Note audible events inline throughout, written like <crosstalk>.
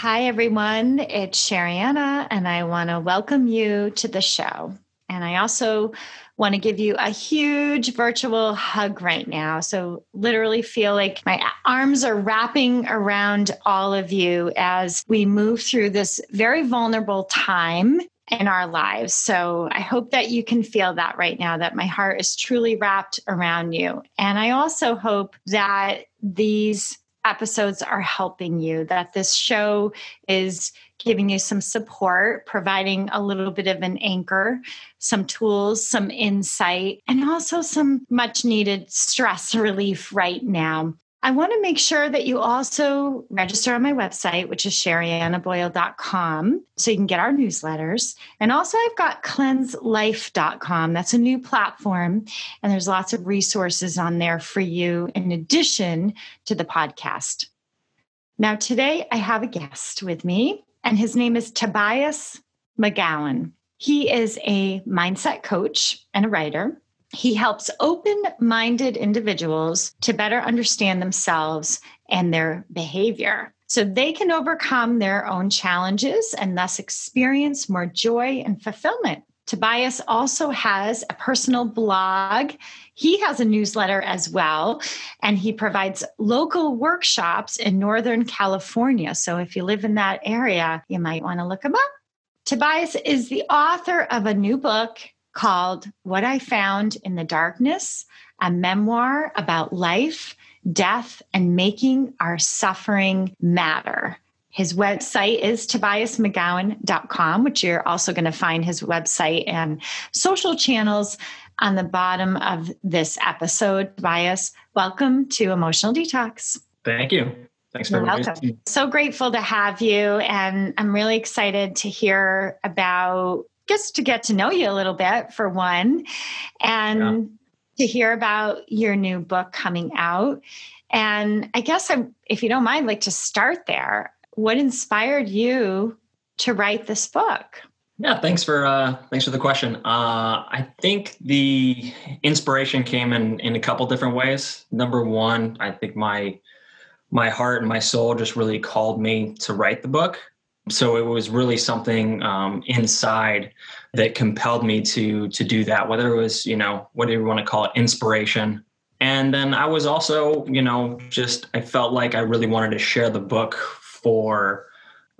Hi, everyone. It's Sherianna, and I want to welcome you to the show. And I also want to give you a huge virtual hug right now. So, literally, feel like my arms are wrapping around all of you as we move through this very vulnerable time in our lives. So, I hope that you can feel that right now, that my heart is truly wrapped around you. And I also hope that these episodes are helping you, that this show is giving you some support, providing a little bit of an anchor, some tools, some insight, and also some much needed stress relief right now. I want to make sure that you also register on my website, which is sheriannaboyle.com, so you can get our newsletters. And also, I've got cleanselife.com. That's a new platform, and there's lots of resources on there for you in addition to the podcast. Now, today I have a guest with me, and his name is Tobias McGowan. He is a mindset coach and a writer. He helps open minded individuals to better understand themselves and their behavior so they can overcome their own challenges and thus experience more joy and fulfillment. Tobias also has a personal blog. He has a newsletter as well, and he provides local workshops in Northern California. So if you live in that area, you might want to look him up. Tobias is the author of a new book called What I Found in the Darkness, a memoir about life, death, and making our suffering matter. His website is tobiasmcgowan.com, which you're also going to find his website and social channels on the bottom of this episode. Tobias, welcome to Emotional Detox. Thank you. Thanks for welcome. So grateful to have you, and I'm really excited to hear about just to get to know you a little bit for one and yeah. to hear about your new book coming out. And i guess i'm if you don't mind like to start there what inspired you to write this book? Yeah thanks for uh thanks for the question. Uh i think the inspiration came in in a couple different ways. Number one i think my my heart and my soul just really called me to write the book so it was really something um, inside that compelled me to to do that whether it was you know whatever you want to call it inspiration. And then i was also you know just i felt like i really wanted to share the book for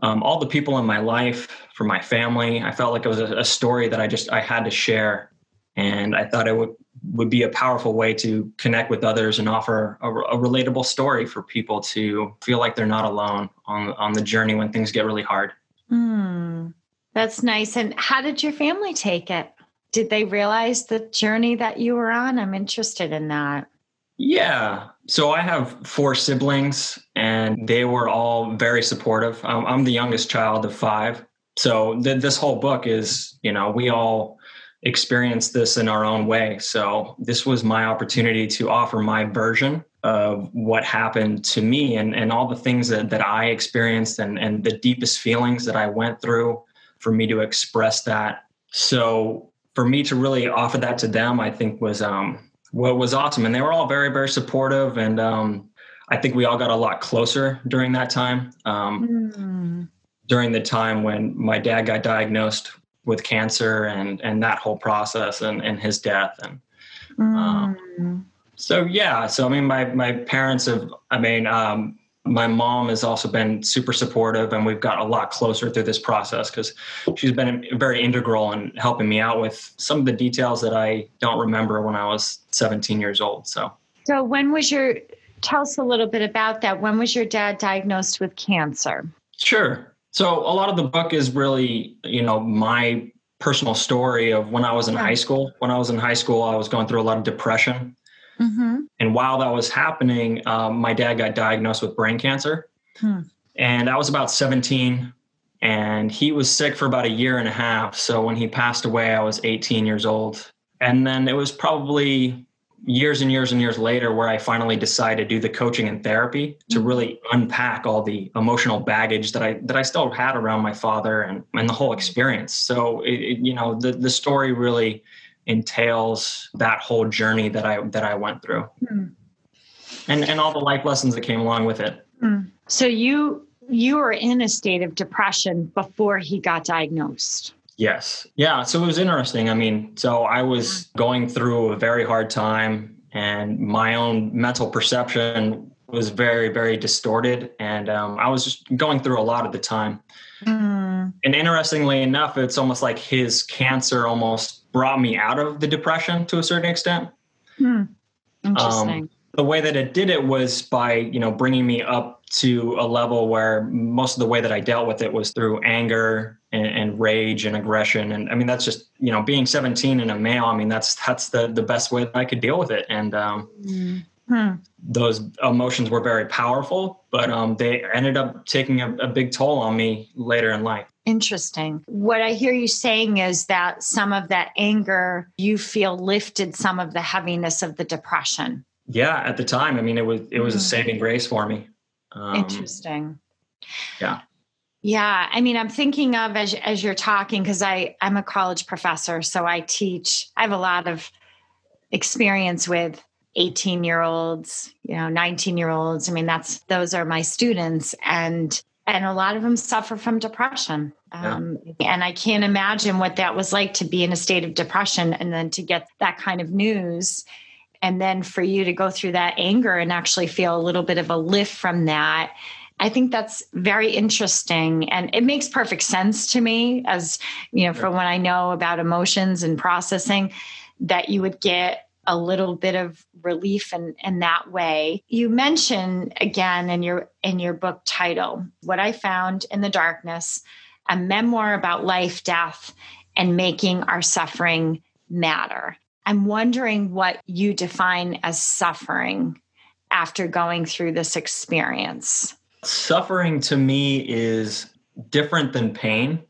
um, all the people in my life for my family. I felt like it was a, a story that i just i had to share. And i thought it would would be a powerful way to connect with others and offer a, a, relatable story for people to feel like they're not alone on on the journey when things get really hard. Mm, that's nice. And how did your family take it? Did they realize the journey that you were on? I'm interested in that. Yeah. So I have four siblings, and they were all very supportive. Um, I'm the youngest child of five. So th- this whole book is, you know, we all experienced this in our own way. So this was my opportunity to offer my version of what happened to me and, and all the things that, that I experienced and, and the deepest feelings that I went through for me to express that. So for me to really offer that to them, I think was um, what was awesome. And they were all very, very supportive. And um, I think we all got a lot closer during that time. Um, mm. During the time when my dad got diagnosed with cancer and and that whole process and and his death and um, mm. so yeah so i mean my my parents have i mean um, my mom has also been super supportive and we've got a lot closer through this process because she's been very integral in helping me out with some of the details that i don't remember when i was 17 years old so. So when was your tell us a little bit about that. When was your dad diagnosed with cancer? Sure so a lot of the book is really, you know, my personal story of when I was in high school. When I was in high school, I was going through a lot of depression. Mm-hmm. And while that was happening, um, my dad got diagnosed with brain cancer. Hmm. And I was about 17, and he was sick for about a year and a half. So when he passed away, I was 18 years old. And then it was probably years and years and years later where I finally decided to do the coaching and therapy to mm-hmm. really unpack all the emotional baggage that I that I still had around my father and, and the whole experience. So it, it, you know the the story really entails that whole journey that I that I went through. Mm. And and all the life lessons that came along with it. Mm. So you you were in a state of depression before he got diagnosed. Yes. Yeah. So it was interesting. I mean, so I was going through a very hard time, and my own mental perception was very, very distorted. And um, I was just going through a lot at the time. Mm. And interestingly enough, it's almost like his cancer almost brought me out of the depression to a certain extent. Mm. Interesting. Um, the way that it did it was by you know bringing me up to a level where most of the way that I dealt with it was through anger and, and, rage and aggression and I mean that's just you know being 17 and a male I mean that's that's the the best way that I could deal with it and um, mm-hmm. those emotions were very powerful but um, they ended up taking a, a big toll on me later in life. Interesting. What I hear you saying is that some of that anger you feel lifted some of the heaviness of the depression yeah at the time i mean it was it was a mm. saving grace for me um, interesting. yeah. Yeah i mean i'm thinking of as as you're talking because i i'm a college professor so i teach i have a lot of experience with 18 year olds you know 19 year olds i mean that's those are my students and and a lot of them suffer from depression. Um, yeah. and i can't imagine what that was like to be in a state of depression and then to get that kind of news and then for you to go through that anger and actually feel a little bit of a lift from that I think that's very interesting and it makes perfect sense to me as you know from what I know about emotions and processing that you would get a little bit of relief in, in that way. You mention again in your in your book title, What I Found in the Darkness, a memoir about life, death, and making our suffering matter. I'm wondering what you define as suffering after going through this experience. Suffering to me is different than pain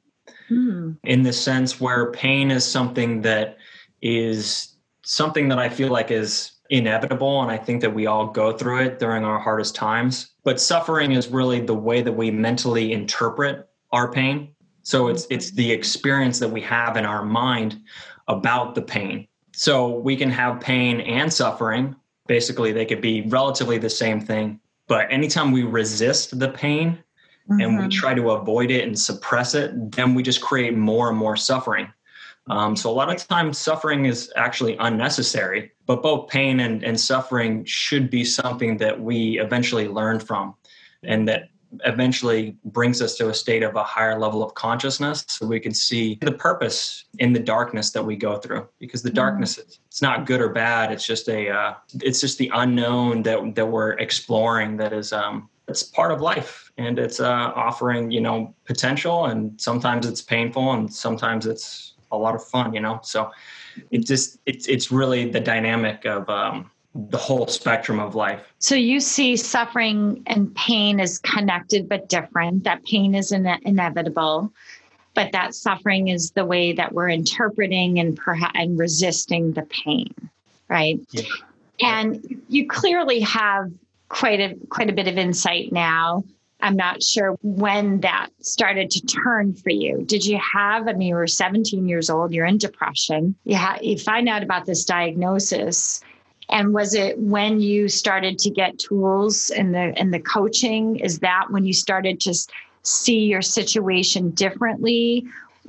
hmm. in the sense where pain is something that is something that I feel like is inevitable and I think that we all go through it during our hardest times. But suffering is really the way that we mentally interpret our pain. So it's it's the experience that we have in our mind about the pain. So we can have pain and suffering. Basically, they could be relatively the same thing. But anytime we resist the pain mm-hmm. and we mm-hmm. try to avoid it and suppress it, then we just create more and more suffering. Um, so a lot of times suffering is actually unnecessary, but both pain and, and suffering should be something that we eventually learn from and that eventually brings us to a state of a higher level of consciousness so we can see the purpose in the darkness that we go through. Because the mm. darkness it's not good or bad. It's just a uh, it's just the unknown that that we're exploring that is um it's part of life. And it's uh, offering you know potential. And sometimes it's painful and sometimes it's a lot of fun you know? So it just it's it's really the dynamic of um the whole spectrum of life. So you see suffering and pain is connected but different. That pain is ine- inevitable, but that suffering is the way that we're interpreting and perhaps and resisting the pain, right? Yeah. And you clearly have quite a quite a bit of insight now. I'm not sure when that started to turn for you. Did you have? I mean, you were 17 years old. You're in depression. You ha- you find out about this diagnosis and was it when you started to get tools in the in the coaching? Is that when you started to see your situation differently?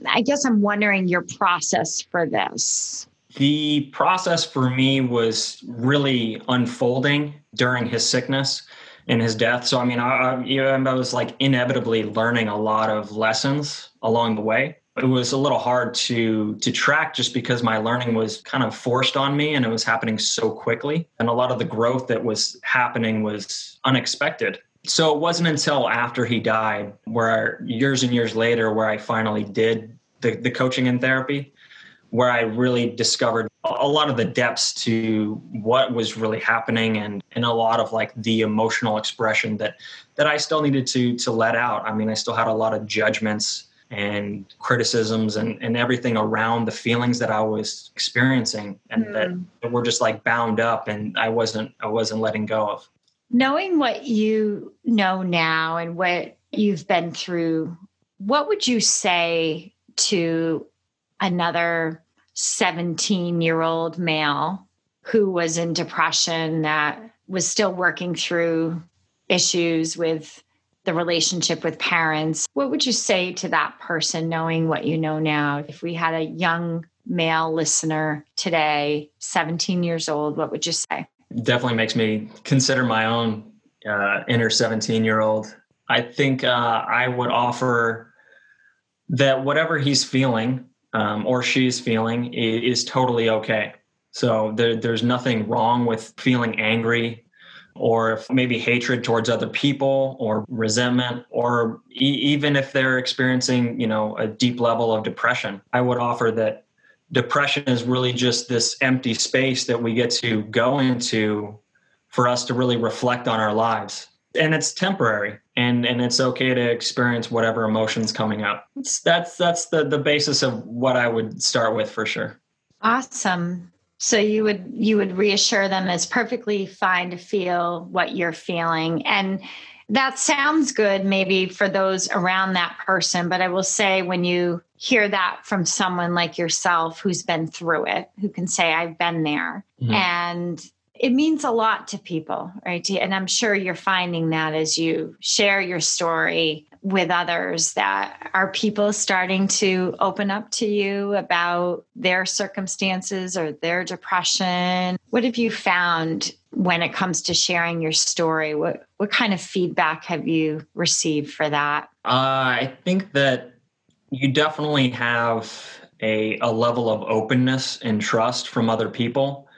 I guess I'm wondering your process for this. The process for me was really unfolding during his sickness and his death. So I mean, I, I, I was like inevitably learning a lot of lessons along the way it was a little hard to to track just because my learning was kind of forced on me and it was happening so quickly. And a lot of the growth that was happening was unexpected. So it wasn't until after he died where years and years later where i finally did the, the coaching and therapy where i really discovered a lot of the depths to what was really happening and and a lot of like the emotional expression that that i still needed to to let out. I mean i still had a lot of judgments and criticisms and, and everything around the feelings that I was experiencing and mm. that, that were just like bound up and I wasn't I wasn't letting go of. Knowing what you know now and what you've been through, what would you say to another 17 year old male who was in depression that was still working through issues with the relationship with parents. What would you say to that person, knowing what you know now? If we had a young male listener today, 17 years old, what would you say? Definitely makes me consider my own uh, inner 17 year old. I think uh, I would offer that whatever he's feeling um, or she's feeling is, is totally okay. So there, there's nothing wrong with feeling angry or maybe hatred towards other people or resentment or e- even if they're experiencing you know a deep level of depression i would offer that depression is really just this empty space that we get to go into for us to really reflect on our lives. And it's temporary and and it's okay to experience whatever emotions coming up. It's, that's that's the the basis of what i would start with for sure. Awesome so you would you would reassure them it's perfectly fine to feel what you're feeling and that sounds good maybe for those around that person but i will say when you hear that from someone like yourself who's been through it who can say i've been there mm-hmm. and it means a lot to people, right? And I'm sure you're finding that as you share your story with others that are people starting to open up to you about their circumstances or their depression. What have you found when it comes to sharing your story? What what kind of feedback have you received for that? Uh, I think that you definitely have a, a level of openness and trust from other people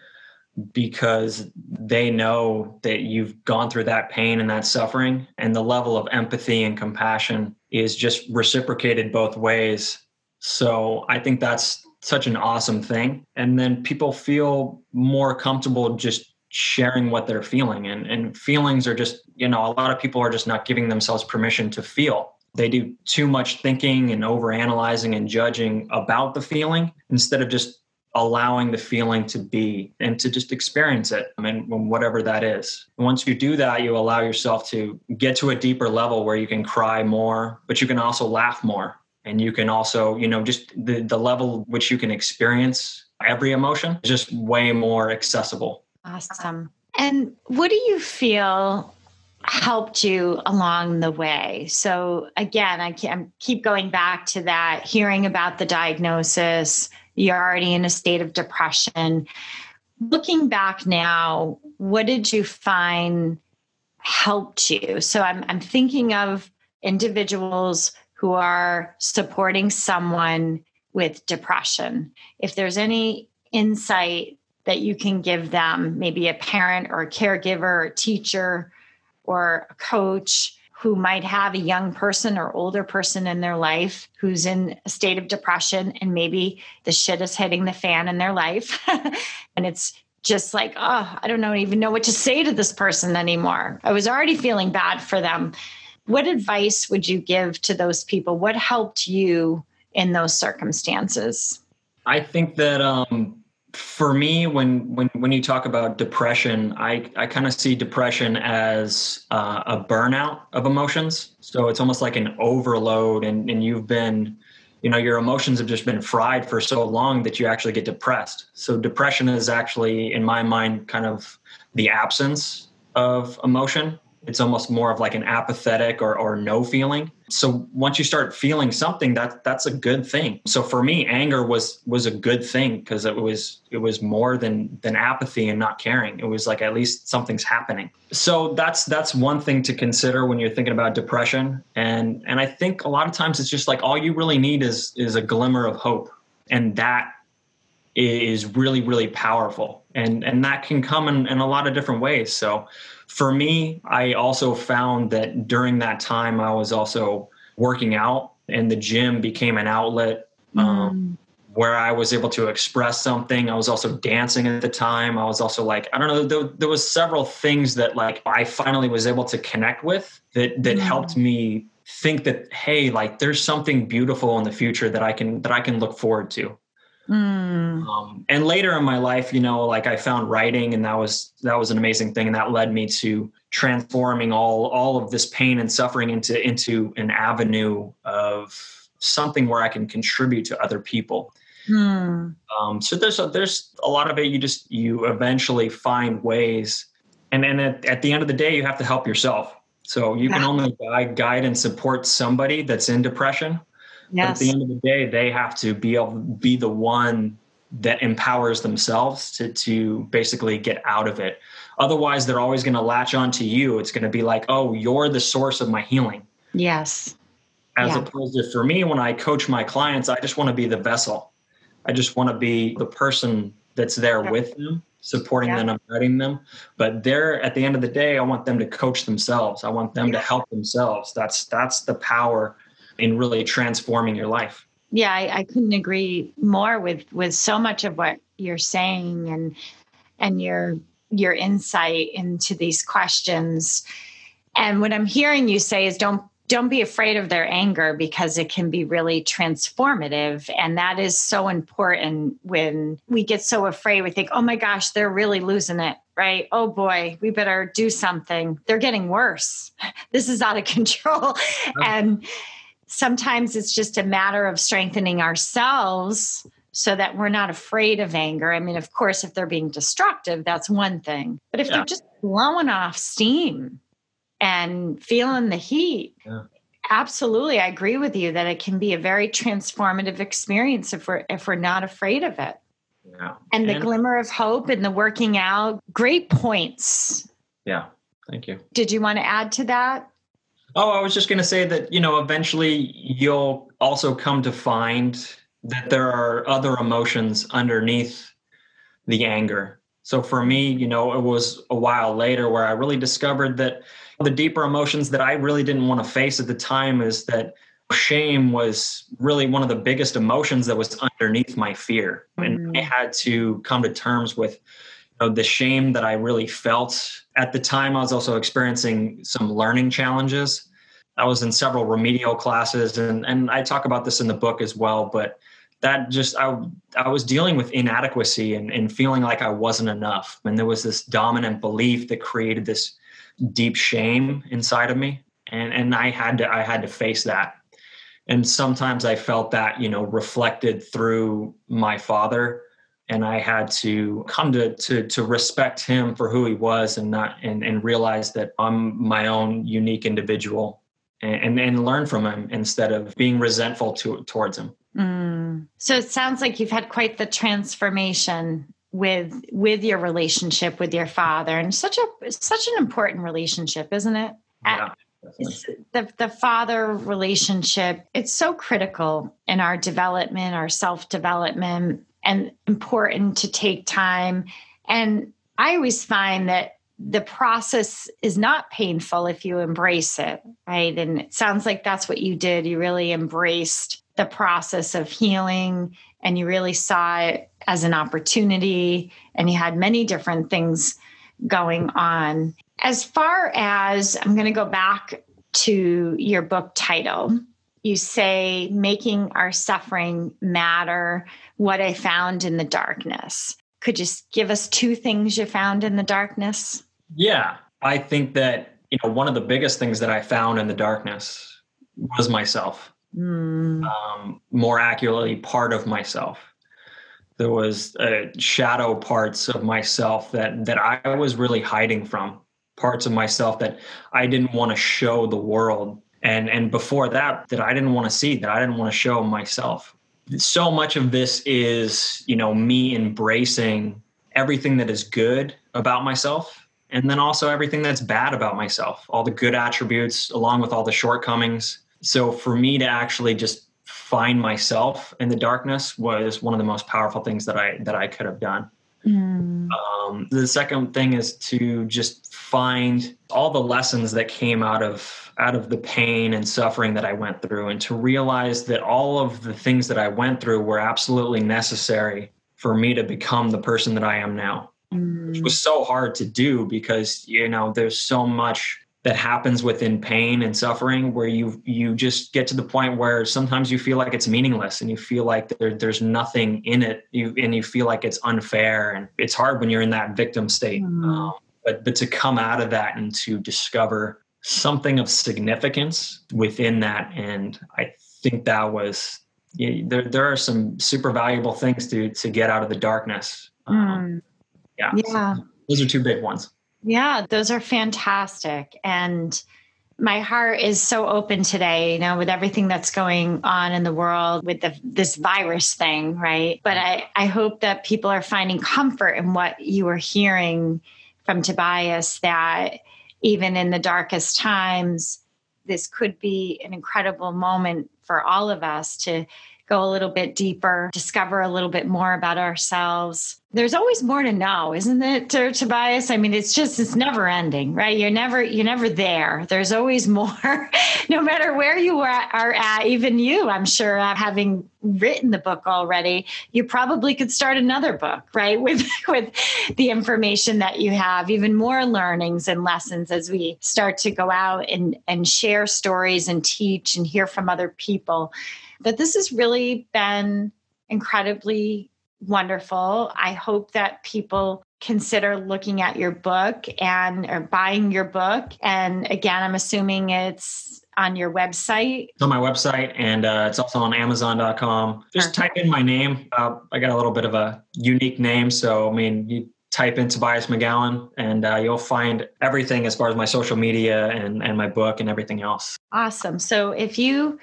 because they know that you've gone through that pain and that suffering and the level of empathy and compassion is just reciprocated both ways. So i think that's such an awesome thing. And then people feel more comfortable just sharing what they're feeling and and feelings are just you know a lot of people are just not giving themselves permission to feel. They do too much thinking and over analyzing and judging about the feeling instead of just allowing the feeling to be and to just experience it I mean whatever that is. Once you do that you allow yourself to get to a deeper level where you can cry more but you can also laugh more. And you can also you know just the, the level which you can experience every emotion is just way more accessible. Awesome. And what do you feel helped you along the way? So again i keep going back to that hearing about the diagnosis you're already in a state of depression. Looking back now, what did you find helped you? So I'm, I'm thinking of individuals who are supporting someone with depression. If there's any insight that you can give them, maybe a parent or a caregiver or a teacher or a coach who might have a young person or older person in their life who's in a state of depression and maybe the shit is hitting the fan in their life. <laughs> And it's just like oh i don't know even know what to say to this person anymore. I was already feeling bad for them. What advice would you give to those people? What helped you in those circumstances? I think that um for me when when when you talk about depression i i kind of see depression as uh, a burnout of emotions. So it's almost like an overload and and you've been you know your emotions have just been fried for so long that you actually get depressed. So depression is actually in my mind kind of the absence of emotion it's almost more of like an apathetic or, or no feeling. So once you start feeling something that that's a good thing. So for me anger was was a good thing because it was it was more than than apathy and not caring. It was like at least something's happening. So that's that's one thing to consider when you're thinking about depression. And and i think a lot of times it's just like all you really need is is a glimmer of hope. And that is really really powerful and and that can come in, in a lot of different ways so for me, I also found that during that time, I was also working out, and the gym became an outlet um, mm. where I was able to express something. I was also dancing at the time. I was also like, I don't know, there, there was several things that like I finally was able to connect with that that mm. helped me think that hey, like there's something beautiful in the future that I can that I can look forward to. Mm. Um, and later in my life, you know, like I found writing, and that was that was an amazing thing, and that led me to transforming all all of this pain and suffering into into an avenue of something where I can contribute to other people. Hmm. Um, so there's a, there's a lot of it. You just you eventually find ways, and then at, at the end of the day, you have to help yourself. So you can only guide, guide and support somebody that's in depression. Yes. But at the end of the day, they have to be able be the one that empowers themselves to to basically get out of it. Otherwise, they're always going to latch on to you. It's going to be like, oh, you're the source of my healing. Yes. As yeah. opposed to for me, when I coach my clients, I just want to be the vessel. I just want to be the person that's there with them, supporting yeah. them and guiding them. But they're at the end of the day, I want them to coach themselves. I want them to help themselves. That's that's the power in really transforming your life. Yeah, I, I couldn't agree more with with so much of what you're saying and and your your insight into these questions. And what I'm hearing you say is don't don't be afraid of their anger because it can be really transformative. And that is so important when we get so afraid we think oh my gosh they're really losing it right? Oh boy we better do something. They're getting worse. <laughs> This is out of <laughs> control. Oh. And sometimes it's just a matter of strengthening ourselves so that we're not afraid of anger. I mean, of course, if they're being destructive, that's one thing. But if yeah. they're just blowing off steam and feeling the heat, yeah. absolutely, I agree with you that it can be a very transformative experience if we're if we're not afraid of it. Yeah. And, and the glimmer of hope and the working out, great points. Yeah. Thank you. Did you want to add to that? Oh, I was just going to say that, you know, eventually you'll also come to find that there are other emotions underneath the anger. So for me, you know, it was a while later where I really discovered that the deeper emotions that I really didn't want to face at the time is that shame was really one of the biggest emotions that was underneath my fear. And I mm. had to come to terms with you know, the shame that I really felt at the time, I was also experiencing some learning challenges. I was in several remedial classes, and, and I talk about this in the book as well. But that just, I, I was dealing with inadequacy and, and feeling like I wasn't enough. And there was this dominant belief that created this deep shame inside of me. And, and I had to, I had to face that. And sometimes I felt that, you know, reflected through my father and I had to come to to to respect him for who he was and not and and realize that I'm my own unique individual and and, and learn from him instead of being resentful to, towards him. Mm. So it sounds like you've had quite the transformation with with your relationship with your father and such a such an important relationship, isn't it? Yeah. The, the father relationship it's so critical in our development our self development and important to take time. And I always find that the process is not painful if you embrace it, right? And it sounds like that's what you did. You really embraced the process of healing and you really saw it as an opportunity and you had many different things going on. As far as I'm going to go back to your book title, you say making our suffering matter what i found in the darkness. Could you give us two things you found in the darkness? Yeah i think that you know one of the biggest things that i found in the darkness was myself. Mm. um, more accurately part of myself. There was uh, shadow parts of myself that that i was really hiding from. Parts of myself that i didn't want to show the world and and before that that i didn't want to see that i didn't want to show myself. So much of this is you know me embracing everything that is good about myself and then also everything that's bad about myself all the good attributes along with all the shortcomings. So for me to actually just find myself in the darkness was one of the most powerful things that i that i could have done. Mm. um, the second thing is to just find all the lessons that came out of out of the pain and suffering that I went through and to realize that all of the things that I went through were absolutely necessary for me to become the person that I am now. Mm. Which was so hard to do because you know there's so much that happens within pain and suffering where you you just get to the point where sometimes you feel like it's meaningless and you feel like there, there's nothing in it you and you feel like it's unfair and it's hard when you're in that victim state mm. um, but but to come out of that and to discover something of significance within that. And I think that was there. There are some super valuable things to to get out of the darkness. Um, mm. yeah, yeah. So those are two big ones. Yeah, those are fantastic. And my heart is so open today, you know, with everything that's going on in the world with the, this virus thing, right? But I, I hope that people are finding comfort in what you are hearing from Tobias that even in the darkest times, this could be an incredible moment for all of us to go a little bit deeper, discover a little bit more about ourselves. There's always more to know, isn't it, Tobias? I mean, it's just it's never ending, right? You're never you're never there. There's always more, <laughs> no matter where you are, are at. Even you, I'm sure, uh, having written the book already, you probably could start another book, right? <laughs> With with the information that you have, even more learnings and lessons as we start to go out and and share stories and teach and hear from other people but this has really been incredibly wonderful. I hope that people consider looking at your book and or buying your book. And again, I'm assuming it's on your website. It's on my website and uh, it's also on Amazon.com. Just Perfect. type in my name. Uh, I got a little bit of a unique name. So, I mean, you type in Tobias McGowan and uh, you'll find everything as far as my social media and, and my book and everything else. Awesome. So, if you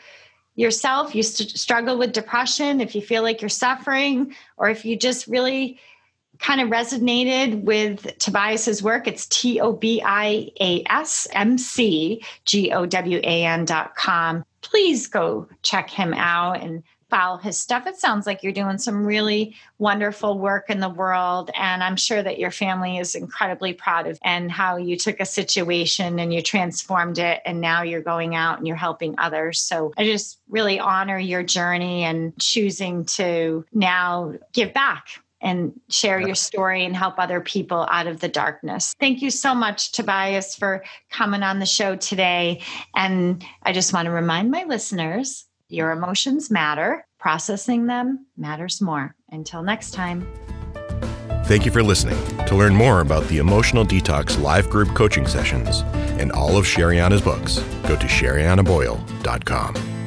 yourself, you st- struggle with depression, if you feel like you're suffering, or if you just really kind of resonated with Tobias's work, it's T O B I A S M C G O W A N dot com. Please go check him out and follow his stuff. It sounds like you're doing some really wonderful work in the world. And I'm sure that your family is incredibly proud of and how you took a situation and you transformed it. And now you're going out and you're helping others. So I just really honor your journey and choosing to now give back and share your story and help other people out of the darkness. Thank you so much, Tobias, for coming on the show today. And I just want to remind my listeners your emotions matter. Processing them matters more. Until next time. Thank you for listening. To learn more about the Emotional Detox live group coaching sessions and all of Sherianna's books, go to sheriannaboyle.com.